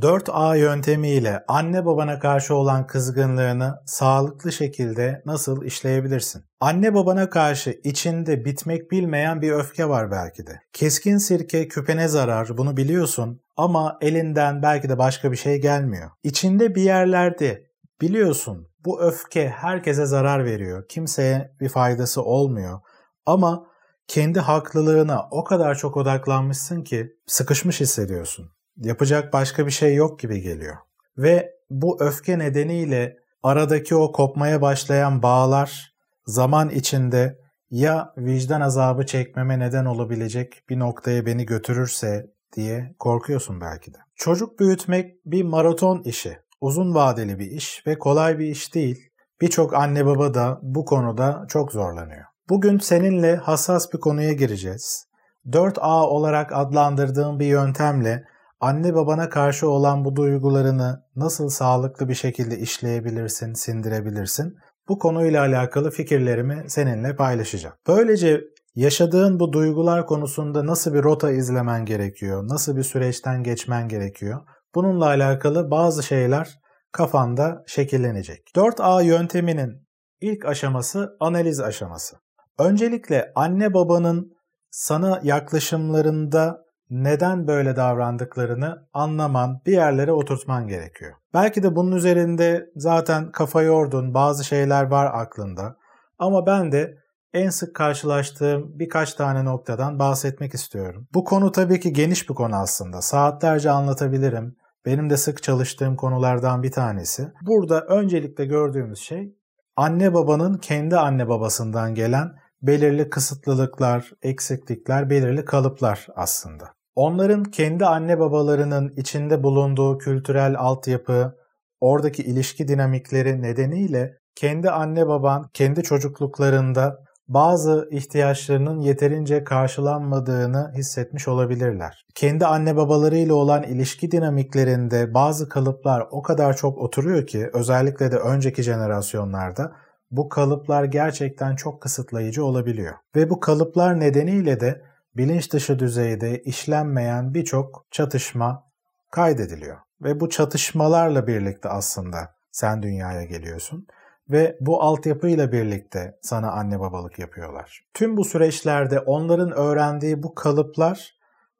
4A yöntemiyle anne babana karşı olan kızgınlığını sağlıklı şekilde nasıl işleyebilirsin? Anne babana karşı içinde bitmek bilmeyen bir öfke var belki de. Keskin sirke küpene zarar bunu biliyorsun ama elinden belki de başka bir şey gelmiyor. İçinde bir yerlerde biliyorsun bu öfke herkese zarar veriyor. Kimseye bir faydası olmuyor. Ama kendi haklılığına o kadar çok odaklanmışsın ki sıkışmış hissediyorsun yapacak başka bir şey yok gibi geliyor. Ve bu öfke nedeniyle aradaki o kopmaya başlayan bağlar zaman içinde ya vicdan azabı çekmeme neden olabilecek bir noktaya beni götürürse diye korkuyorsun belki de. Çocuk büyütmek bir maraton işi. Uzun vadeli bir iş ve kolay bir iş değil. Birçok anne baba da bu konuda çok zorlanıyor. Bugün seninle hassas bir konuya gireceğiz. 4A olarak adlandırdığım bir yöntemle Anne babana karşı olan bu duygularını nasıl sağlıklı bir şekilde işleyebilirsin, sindirebilirsin? Bu konuyla alakalı fikirlerimi seninle paylaşacağım. Böylece yaşadığın bu duygular konusunda nasıl bir rota izlemen gerekiyor, nasıl bir süreçten geçmen gerekiyor? Bununla alakalı bazı şeyler kafanda şekillenecek. 4A yönteminin ilk aşaması analiz aşaması. Öncelikle anne babanın sana yaklaşımlarında neden böyle davrandıklarını anlaman, bir yerlere oturtman gerekiyor. Belki de bunun üzerinde zaten kafa yordun, bazı şeyler var aklında. Ama ben de en sık karşılaştığım birkaç tane noktadan bahsetmek istiyorum. Bu konu tabii ki geniş bir konu aslında. Saatlerce anlatabilirim. Benim de sık çalıştığım konulardan bir tanesi. Burada öncelikle gördüğümüz şey anne babanın kendi anne babasından gelen belirli kısıtlılıklar, eksiklikler, belirli kalıplar aslında. Onların kendi anne babalarının içinde bulunduğu kültürel altyapı, oradaki ilişki dinamikleri nedeniyle kendi anne baban kendi çocukluklarında bazı ihtiyaçlarının yeterince karşılanmadığını hissetmiş olabilirler. Kendi anne babalarıyla olan ilişki dinamiklerinde bazı kalıplar o kadar çok oturuyor ki özellikle de önceki jenerasyonlarda bu kalıplar gerçekten çok kısıtlayıcı olabiliyor. Ve bu kalıplar nedeniyle de bilinç dışı düzeyde işlenmeyen birçok çatışma kaydediliyor. Ve bu çatışmalarla birlikte aslında sen dünyaya geliyorsun ve bu altyapıyla birlikte sana anne babalık yapıyorlar. Tüm bu süreçlerde onların öğrendiği bu kalıplar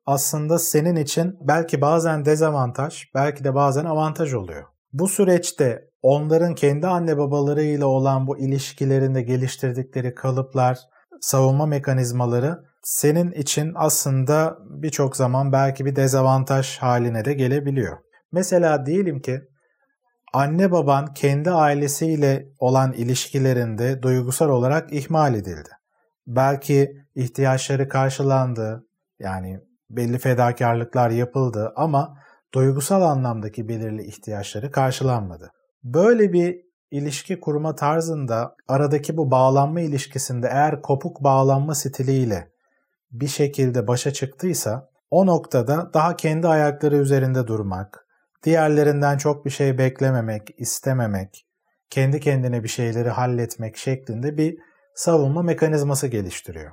aslında senin için belki bazen dezavantaj, belki de bazen avantaj oluyor. Bu süreçte onların kendi anne babalarıyla olan bu ilişkilerinde geliştirdikleri kalıplar, savunma mekanizmaları senin için aslında birçok zaman belki bir dezavantaj haline de gelebiliyor. Mesela diyelim ki anne baban kendi ailesiyle olan ilişkilerinde duygusal olarak ihmal edildi. Belki ihtiyaçları karşılandı, yani belli fedakarlıklar yapıldı ama duygusal anlamdaki belirli ihtiyaçları karşılanmadı. Böyle bir ilişki kurma tarzında aradaki bu bağlanma ilişkisinde eğer kopuk bağlanma stiliyle bir şekilde başa çıktıysa o noktada daha kendi ayakları üzerinde durmak, diğerlerinden çok bir şey beklememek, istememek, kendi kendine bir şeyleri halletmek şeklinde bir savunma mekanizması geliştiriyor.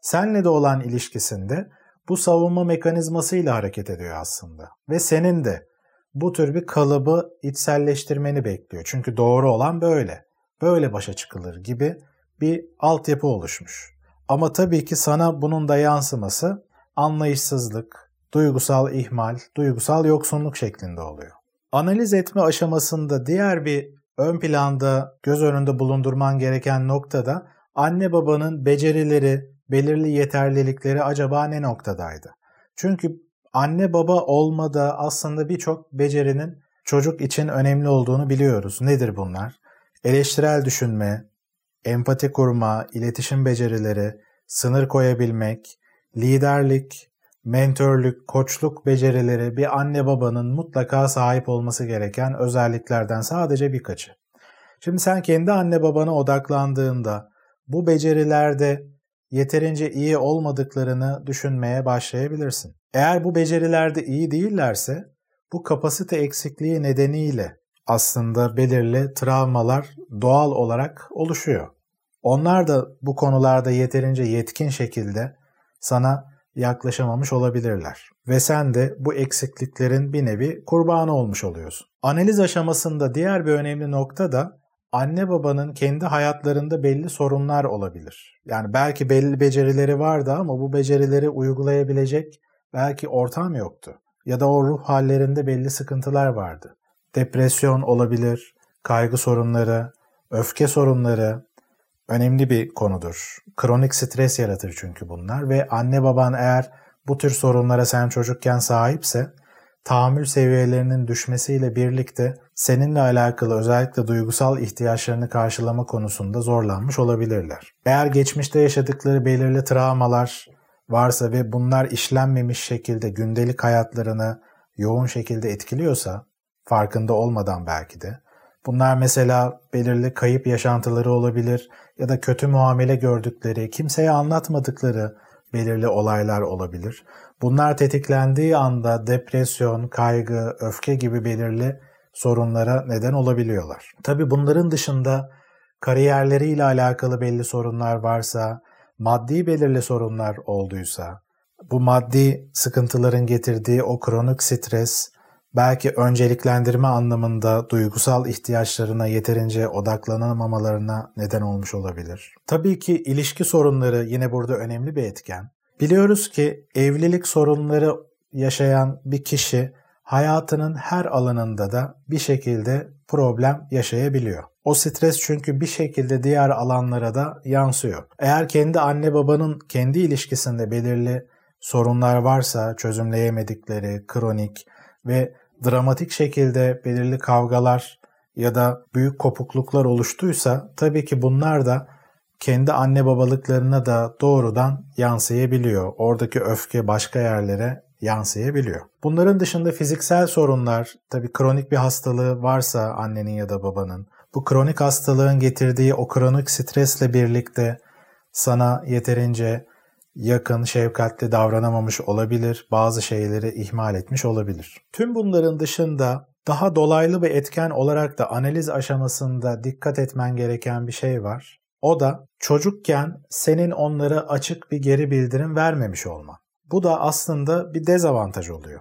Senle de olan ilişkisinde bu savunma mekanizmasıyla hareket ediyor aslında. Ve senin de bu tür bir kalıbı içselleştirmeni bekliyor. Çünkü doğru olan böyle. Böyle başa çıkılır gibi bir altyapı oluşmuş. Ama tabii ki sana bunun da yansıması anlayışsızlık, duygusal ihmal, duygusal yoksunluk şeklinde oluyor. Analiz etme aşamasında diğer bir ön planda göz önünde bulundurman gereken noktada anne babanın becerileri, belirli yeterlilikleri acaba ne noktadaydı? Çünkü anne baba olmada aslında birçok becerinin çocuk için önemli olduğunu biliyoruz. Nedir bunlar? Eleştirel düşünme, empati kurma, iletişim becerileri, sınır koyabilmek, liderlik, mentörlük, koçluk becerileri bir anne babanın mutlaka sahip olması gereken özelliklerden sadece birkaçı. Şimdi sen kendi anne babana odaklandığında bu becerilerde yeterince iyi olmadıklarını düşünmeye başlayabilirsin. Eğer bu becerilerde iyi değillerse bu kapasite eksikliği nedeniyle aslında belirli travmalar doğal olarak oluşuyor. Onlar da bu konularda yeterince yetkin şekilde sana yaklaşamamış olabilirler. Ve sen de bu eksikliklerin bir nevi kurbanı olmuş oluyorsun. Analiz aşamasında diğer bir önemli nokta da anne babanın kendi hayatlarında belli sorunlar olabilir. Yani belki belli becerileri vardı ama bu becerileri uygulayabilecek belki ortam yoktu. Ya da o ruh hallerinde belli sıkıntılar vardı. Depresyon olabilir, kaygı sorunları, öfke sorunları önemli bir konudur. Kronik stres yaratır çünkü bunlar ve anne baban eğer bu tür sorunlara sen çocukken sahipse tahammül seviyelerinin düşmesiyle birlikte seninle alakalı özellikle duygusal ihtiyaçlarını karşılama konusunda zorlanmış olabilirler. Eğer geçmişte yaşadıkları belirli travmalar varsa ve bunlar işlenmemiş şekilde gündelik hayatlarını yoğun şekilde etkiliyorsa, farkında olmadan belki de, bunlar mesela belirli kayıp yaşantıları olabilir ya da kötü muamele gördükleri, kimseye anlatmadıkları belirli olaylar olabilir. Bunlar tetiklendiği anda depresyon, kaygı, öfke gibi belirli sorunlara neden olabiliyorlar. Tabi bunların dışında kariyerleriyle alakalı belli sorunlar varsa, maddi belirli sorunlar olduysa, bu maddi sıkıntıların getirdiği o kronik stres belki önceliklendirme anlamında duygusal ihtiyaçlarına yeterince odaklanamamalarına neden olmuş olabilir. Tabii ki ilişki sorunları yine burada önemli bir etken. Biliyoruz ki evlilik sorunları yaşayan bir kişi hayatının her alanında da bir şekilde problem yaşayabiliyor. O stres çünkü bir şekilde diğer alanlara da yansıyor. Eğer kendi anne babanın kendi ilişkisinde belirli sorunlar varsa çözümleyemedikleri, kronik ve dramatik şekilde belirli kavgalar ya da büyük kopukluklar oluştuysa tabii ki bunlar da kendi anne babalıklarına da doğrudan yansıyabiliyor. Oradaki öfke başka yerlere yansıyabiliyor. Bunların dışında fiziksel sorunlar, tabii kronik bir hastalığı varsa annenin ya da babanın, bu kronik hastalığın getirdiği o kronik stresle birlikte sana yeterince yakın, şefkatli davranamamış olabilir, bazı şeyleri ihmal etmiş olabilir. Tüm bunların dışında daha dolaylı bir etken olarak da analiz aşamasında dikkat etmen gereken bir şey var. O da çocukken senin onlara açık bir geri bildirim vermemiş olman. Bu da aslında bir dezavantaj oluyor.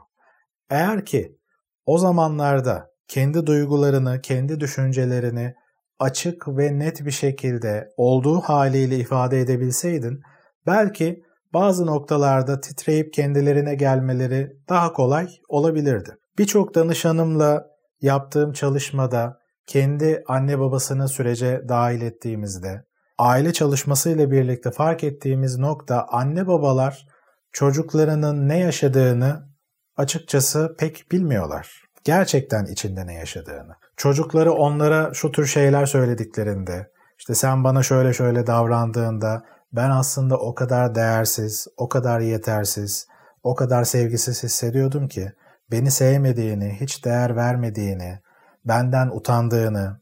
Eğer ki o zamanlarda kendi duygularını, kendi düşüncelerini açık ve net bir şekilde olduğu haliyle ifade edebilseydin belki bazı noktalarda titreyip kendilerine gelmeleri daha kolay olabilirdi. Birçok danışanımla yaptığım çalışmada kendi anne babasını sürece dahil ettiğimizde aile çalışmasıyla birlikte fark ettiğimiz nokta anne babalar çocuklarının ne yaşadığını açıkçası pek bilmiyorlar. Gerçekten içinde ne yaşadığını. Çocukları onlara şu tür şeyler söylediklerinde, işte sen bana şöyle şöyle davrandığında ben aslında o kadar değersiz, o kadar yetersiz, o kadar sevgisiz hissediyordum ki beni sevmediğini, hiç değer vermediğini, benden utandığını,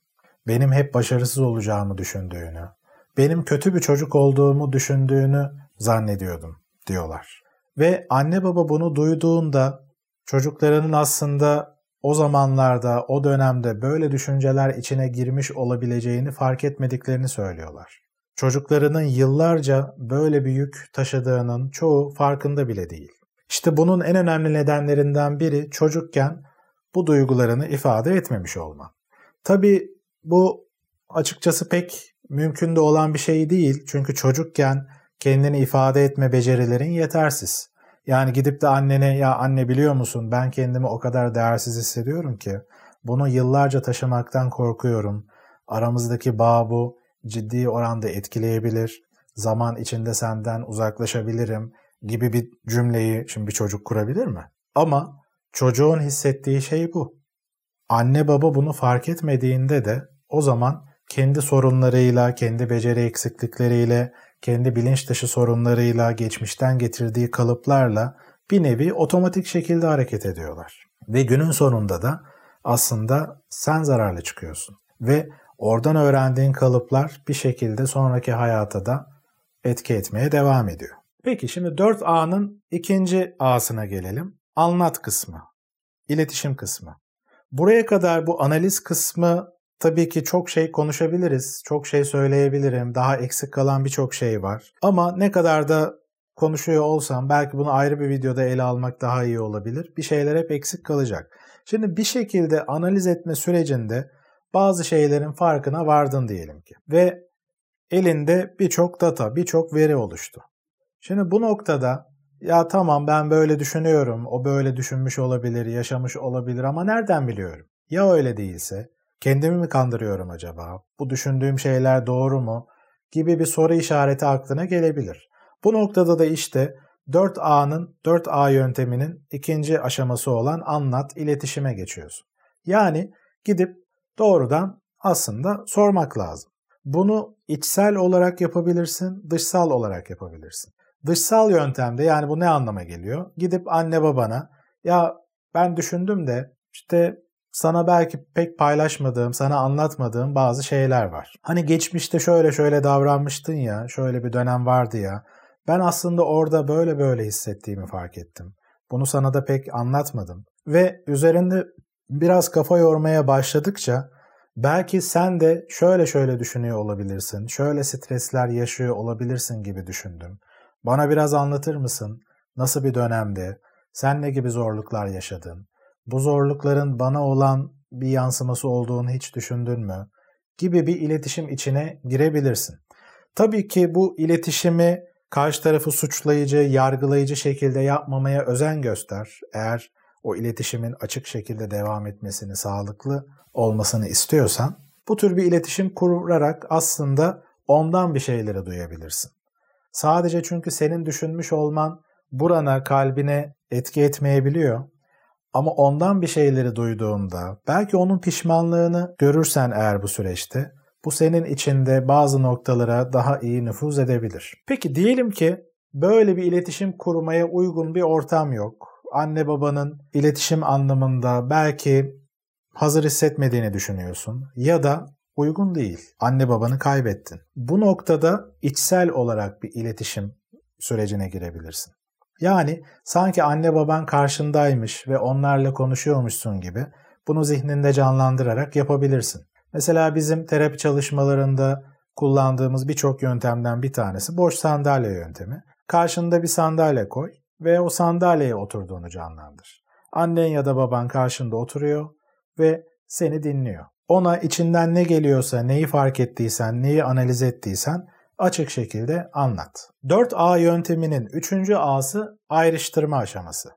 benim hep başarısız olacağımı düşündüğünü, benim kötü bir çocuk olduğumu düşündüğünü zannediyordum diyorlar. Ve anne baba bunu duyduğunda çocuklarının aslında o zamanlarda, o dönemde böyle düşünceler içine girmiş olabileceğini fark etmediklerini söylüyorlar. Çocuklarının yıllarca böyle bir yük taşıdığının çoğu farkında bile değil. İşte bunun en önemli nedenlerinden biri çocukken bu duygularını ifade etmemiş olman. Tabi bu açıkçası pek mümkün de olan bir şey değil. Çünkü çocukken kendini ifade etme becerilerin yetersiz. Yani gidip de annene ya anne biliyor musun ben kendimi o kadar değersiz hissediyorum ki bunu yıllarca taşımaktan korkuyorum. Aramızdaki bağ bu ciddi oranda etkileyebilir. Zaman içinde senden uzaklaşabilirim gibi bir cümleyi şimdi bir çocuk kurabilir mi? Ama çocuğun hissettiği şey bu. Anne baba bunu fark etmediğinde de o zaman kendi sorunlarıyla, kendi beceri eksiklikleriyle, kendi bilinç dışı sorunlarıyla, geçmişten getirdiği kalıplarla bir nevi otomatik şekilde hareket ediyorlar. Ve günün sonunda da aslında sen zararlı çıkıyorsun. Ve oradan öğrendiğin kalıplar bir şekilde sonraki hayata da etki etmeye devam ediyor. Peki şimdi 4A'nın ikinci A'sına gelelim. Anlat kısmı, iletişim kısmı. Buraya kadar bu analiz kısmı Tabii ki çok şey konuşabiliriz, çok şey söyleyebilirim, daha eksik kalan birçok şey var. Ama ne kadar da konuşuyor olsam belki bunu ayrı bir videoda ele almak daha iyi olabilir. Bir şeyler hep eksik kalacak. Şimdi bir şekilde analiz etme sürecinde bazı şeylerin farkına vardın diyelim ki. Ve elinde birçok data, birçok veri oluştu. Şimdi bu noktada ya tamam ben böyle düşünüyorum, o böyle düşünmüş olabilir, yaşamış olabilir ama nereden biliyorum? Ya öyle değilse? Kendimi mi kandırıyorum acaba? Bu düşündüğüm şeyler doğru mu? Gibi bir soru işareti aklına gelebilir. Bu noktada da işte 4A'nın 4A yönteminin ikinci aşaması olan anlat, iletişime geçiyorsun. Yani gidip doğrudan aslında sormak lazım. Bunu içsel olarak yapabilirsin, dışsal olarak yapabilirsin. Dışsal yöntemde yani bu ne anlama geliyor? Gidip anne babana ya ben düşündüm de işte sana belki pek paylaşmadığım, sana anlatmadığım bazı şeyler var. Hani geçmişte şöyle şöyle davranmıştın ya, şöyle bir dönem vardı ya. Ben aslında orada böyle böyle hissettiğimi fark ettim. Bunu sana da pek anlatmadım. Ve üzerinde biraz kafa yormaya başladıkça belki sen de şöyle şöyle düşünüyor olabilirsin, şöyle stresler yaşıyor olabilirsin gibi düşündüm. Bana biraz anlatır mısın? Nasıl bir dönemde? Sen ne gibi zorluklar yaşadın? Bu zorlukların bana olan bir yansıması olduğunu hiç düşündün mü? Gibi bir iletişim içine girebilirsin. Tabii ki bu iletişimi karşı tarafı suçlayıcı, yargılayıcı şekilde yapmamaya özen göster. Eğer o iletişimin açık şekilde devam etmesini, sağlıklı olmasını istiyorsan bu tür bir iletişim kurarak aslında ondan bir şeyleri duyabilirsin. Sadece çünkü senin düşünmüş olman burana, kalbine etki etmeyebiliyor. Ama ondan bir şeyleri duyduğunda, belki onun pişmanlığını görürsen eğer bu süreçte, bu senin içinde bazı noktalara daha iyi nüfuz edebilir. Peki diyelim ki böyle bir iletişim kurmaya uygun bir ortam yok. Anne babanın iletişim anlamında belki hazır hissetmediğini düşünüyorsun ya da uygun değil. Anne babanı kaybettin. Bu noktada içsel olarak bir iletişim sürecine girebilirsin. Yani sanki anne baban karşındaymış ve onlarla konuşuyormuşsun gibi bunu zihninde canlandırarak yapabilirsin. Mesela bizim terapi çalışmalarında kullandığımız birçok yöntemden bir tanesi boş sandalye yöntemi. Karşında bir sandalye koy ve o sandalyeye oturduğunu canlandır. Annen ya da baban karşında oturuyor ve seni dinliyor. Ona içinden ne geliyorsa, neyi fark ettiysen, neyi analiz ettiysen açık şekilde anlat. 4A yönteminin 3. A'sı ayrıştırma aşaması.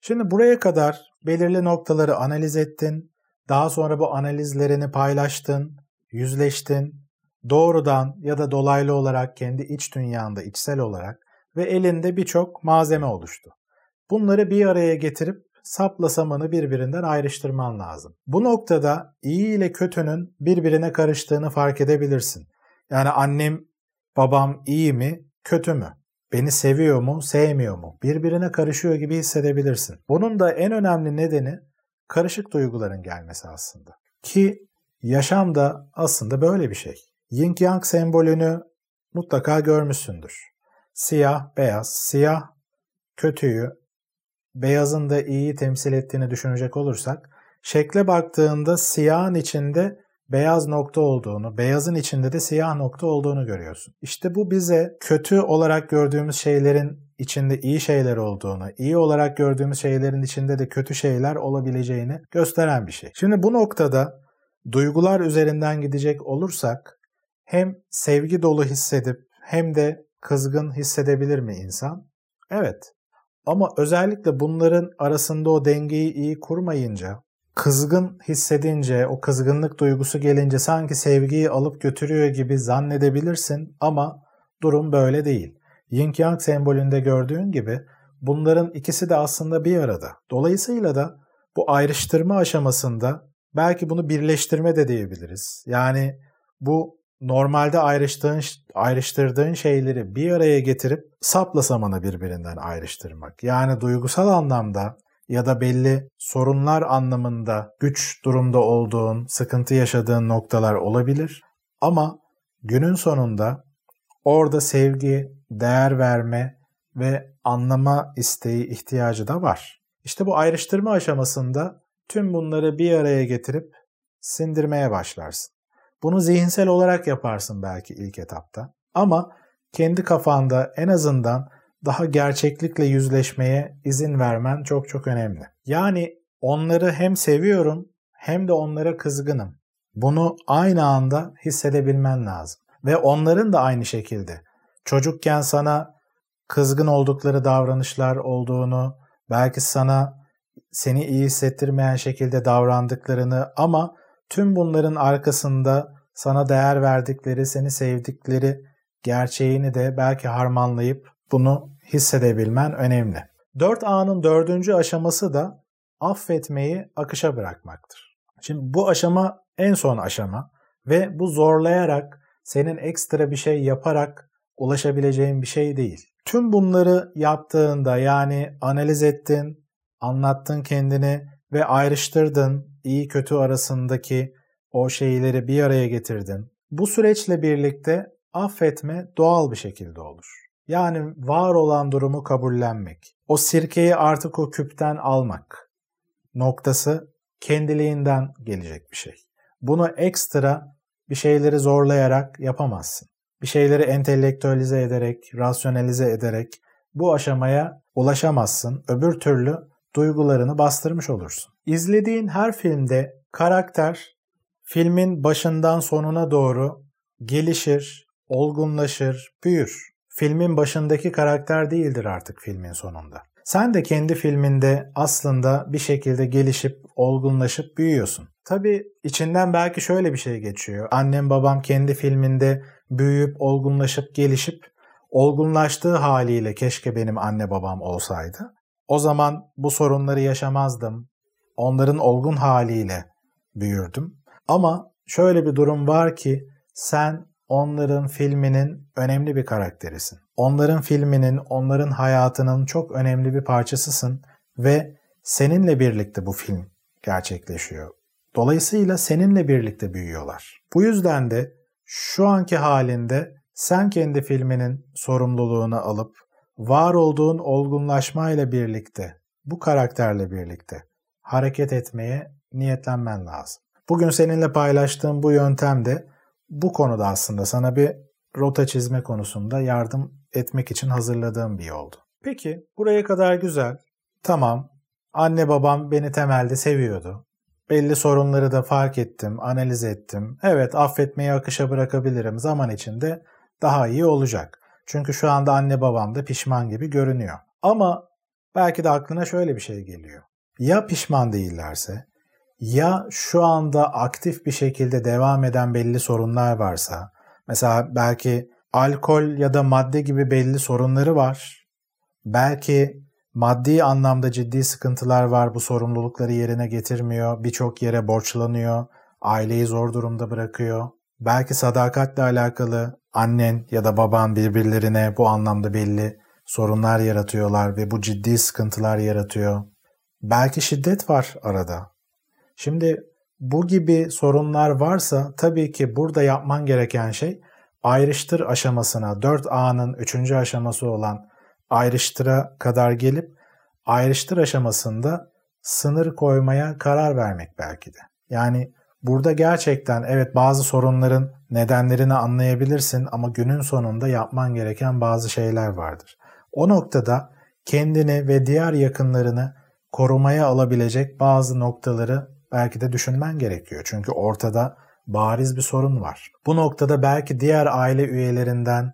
Şimdi buraya kadar belirli noktaları analiz ettin, daha sonra bu analizlerini paylaştın, yüzleştin, doğrudan ya da dolaylı olarak kendi iç dünyanda içsel olarak ve elinde birçok malzeme oluştu. Bunları bir araya getirip sapla samanı birbirinden ayrıştırman lazım. Bu noktada iyi ile kötünün birbirine karıştığını fark edebilirsin. Yani annem, babam iyi mi, kötü mü? Beni seviyor mu, sevmiyor mu? Birbirine karışıyor gibi hissedebilirsin. Bunun da en önemli nedeni karışık duyguların gelmesi aslında. Ki yaşam da aslında böyle bir şey. Yin Yang sembolünü mutlaka görmüşsündür. Siyah, beyaz, siyah kötüyü, beyazın da iyiyi temsil ettiğini düşünecek olursak, şekle baktığında siyahın içinde beyaz nokta olduğunu, beyazın içinde de siyah nokta olduğunu görüyorsun. İşte bu bize kötü olarak gördüğümüz şeylerin içinde iyi şeyler olduğunu, iyi olarak gördüğümüz şeylerin içinde de kötü şeyler olabileceğini gösteren bir şey. Şimdi bu noktada duygular üzerinden gidecek olursak hem sevgi dolu hissedip hem de kızgın hissedebilir mi insan? Evet. Ama özellikle bunların arasında o dengeyi iyi kurmayınca, kızgın hissedince, o kızgınlık duygusu gelince sanki sevgiyi alıp götürüyor gibi zannedebilirsin ama durum böyle değil. Yin Yang sembolünde gördüğün gibi bunların ikisi de aslında bir arada. Dolayısıyla da bu ayrıştırma aşamasında belki bunu birleştirme de diyebiliriz. Yani bu normalde ayrıştığın, ayrıştırdığın şeyleri bir araya getirip sapla samanı birbirinden ayrıştırmak. Yani duygusal anlamda ya da belli sorunlar anlamında güç durumda olduğun, sıkıntı yaşadığın noktalar olabilir. Ama günün sonunda orada sevgi, değer verme ve anlama isteği, ihtiyacı da var. İşte bu ayrıştırma aşamasında tüm bunları bir araya getirip sindirmeye başlarsın. Bunu zihinsel olarak yaparsın belki ilk etapta. Ama kendi kafanda en azından daha gerçeklikle yüzleşmeye izin vermen çok çok önemli. Yani onları hem seviyorum hem de onlara kızgınım. Bunu aynı anda hissedebilmen lazım. Ve onların da aynı şekilde çocukken sana kızgın oldukları davranışlar olduğunu, belki sana seni iyi hissettirmeyen şekilde davrandıklarını ama tüm bunların arkasında sana değer verdikleri, seni sevdikleri gerçeğini de belki harmanlayıp bunu hissedebilmen önemli. 4A'nın dördüncü aşaması da affetmeyi akışa bırakmaktır. Şimdi bu aşama en son aşama ve bu zorlayarak senin ekstra bir şey yaparak ulaşabileceğin bir şey değil. Tüm bunları yaptığında yani analiz ettin, anlattın kendini ve ayrıştırdın iyi kötü arasındaki o şeyleri bir araya getirdin. Bu süreçle birlikte affetme doğal bir şekilde olur. Yani var olan durumu kabullenmek. O sirkeyi artık o küpten almak noktası kendiliğinden gelecek bir şey. Bunu ekstra bir şeyleri zorlayarak yapamazsın. Bir şeyleri entelektüelize ederek, rasyonalize ederek bu aşamaya ulaşamazsın. Öbür türlü duygularını bastırmış olursun. İzlediğin her filmde karakter filmin başından sonuna doğru gelişir, olgunlaşır, büyür. Filmin başındaki karakter değildir artık filmin sonunda. Sen de kendi filminde aslında bir şekilde gelişip, olgunlaşıp büyüyorsun. Tabii içinden belki şöyle bir şey geçiyor. Annem babam kendi filminde büyüyüp, olgunlaşıp, gelişip, olgunlaştığı haliyle keşke benim anne babam olsaydı. O zaman bu sorunları yaşamazdım. Onların olgun haliyle büyürdüm. Ama şöyle bir durum var ki sen onların filminin önemli bir karakterisin. Onların filminin, onların hayatının çok önemli bir parçasısın ve seninle birlikte bu film gerçekleşiyor. Dolayısıyla seninle birlikte büyüyorlar. Bu yüzden de şu anki halinde sen kendi filminin sorumluluğunu alıp var olduğun olgunlaşmayla birlikte, bu karakterle birlikte hareket etmeye niyetlenmen lazım. Bugün seninle paylaştığım bu yöntem de bu konuda aslında sana bir rota çizme konusunda yardım etmek için hazırladığım bir yoldu. Peki buraya kadar güzel. Tamam. Anne babam beni temelde seviyordu. Belli sorunları da fark ettim, analiz ettim. Evet affetmeyi akışa bırakabilirim. Zaman içinde daha iyi olacak. Çünkü şu anda anne babam da pişman gibi görünüyor. Ama belki de aklına şöyle bir şey geliyor. Ya pişman değillerse, ya şu anda aktif bir şekilde devam eden belli sorunlar varsa, mesela belki alkol ya da madde gibi belli sorunları var. Belki maddi anlamda ciddi sıkıntılar var, bu sorumlulukları yerine getirmiyor, birçok yere borçlanıyor, aileyi zor durumda bırakıyor. Belki sadakatle alakalı annen ya da baban birbirlerine bu anlamda belli sorunlar yaratıyorlar ve bu ciddi sıkıntılar yaratıyor. Belki şiddet var arada. Şimdi bu gibi sorunlar varsa tabii ki burada yapman gereken şey ayrıştır aşamasına 4A'nın 3. aşaması olan ayrıştıra kadar gelip ayrıştır aşamasında sınır koymaya karar vermek belki de. Yani burada gerçekten evet bazı sorunların nedenlerini anlayabilirsin ama günün sonunda yapman gereken bazı şeyler vardır. O noktada kendini ve diğer yakınlarını korumaya alabilecek bazı noktaları belki de düşünmen gerekiyor. Çünkü ortada bariz bir sorun var. Bu noktada belki diğer aile üyelerinden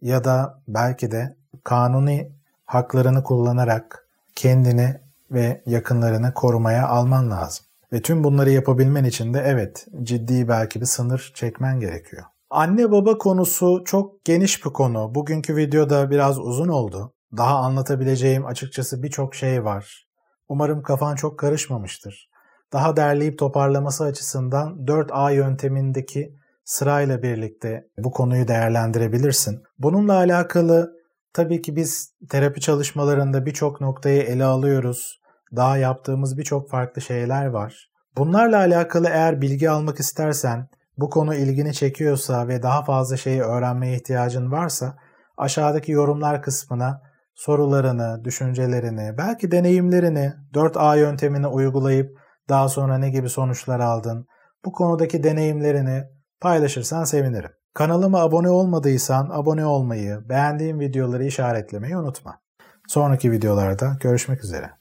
ya da belki de kanuni haklarını kullanarak kendini ve yakınlarını korumaya alman lazım. Ve tüm bunları yapabilmen için de evet ciddi belki bir sınır çekmen gerekiyor. Anne baba konusu çok geniş bir konu. Bugünkü videoda biraz uzun oldu. Daha anlatabileceğim açıkçası birçok şey var. Umarım kafan çok karışmamıştır. Daha derleyip toparlaması açısından 4A yöntemindeki sırayla birlikte bu konuyu değerlendirebilirsin. Bununla alakalı tabii ki biz terapi çalışmalarında birçok noktayı ele alıyoruz. Daha yaptığımız birçok farklı şeyler var. Bunlarla alakalı eğer bilgi almak istersen, bu konu ilgini çekiyorsa ve daha fazla şeyi öğrenmeye ihtiyacın varsa aşağıdaki yorumlar kısmına sorularını, düşüncelerini, belki deneyimlerini 4A yöntemini uygulayıp daha sonra ne gibi sonuçlar aldın, bu konudaki deneyimlerini paylaşırsan sevinirim. Kanalıma abone olmadıysan abone olmayı, beğendiğin videoları işaretlemeyi unutma. Sonraki videolarda görüşmek üzere.